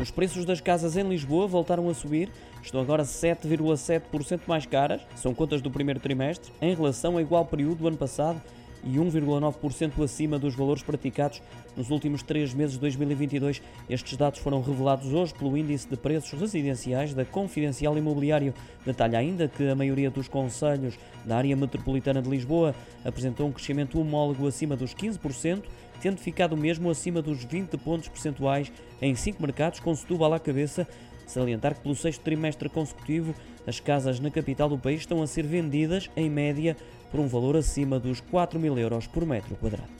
Os preços das casas em Lisboa voltaram a subir, estão agora 7,7% mais caras, são contas do primeiro trimestre, em relação ao igual período do ano passado e 1,9% acima dos valores praticados nos últimos três meses de 2022. Estes dados foram revelados hoje pelo Índice de Preços Residenciais da Confidencial Imobiliário. Detalha ainda que a maioria dos conselhos da área metropolitana de Lisboa apresentou um crescimento homólogo acima dos 15%, tendo ficado mesmo acima dos 20 pontos percentuais em cinco mercados, com Setúbal à cabeça, Salientar que pelo sexto trimestre consecutivo, as casas na capital do país estão a ser vendidas, em média, por um valor acima dos 4 mil euros por metro quadrado.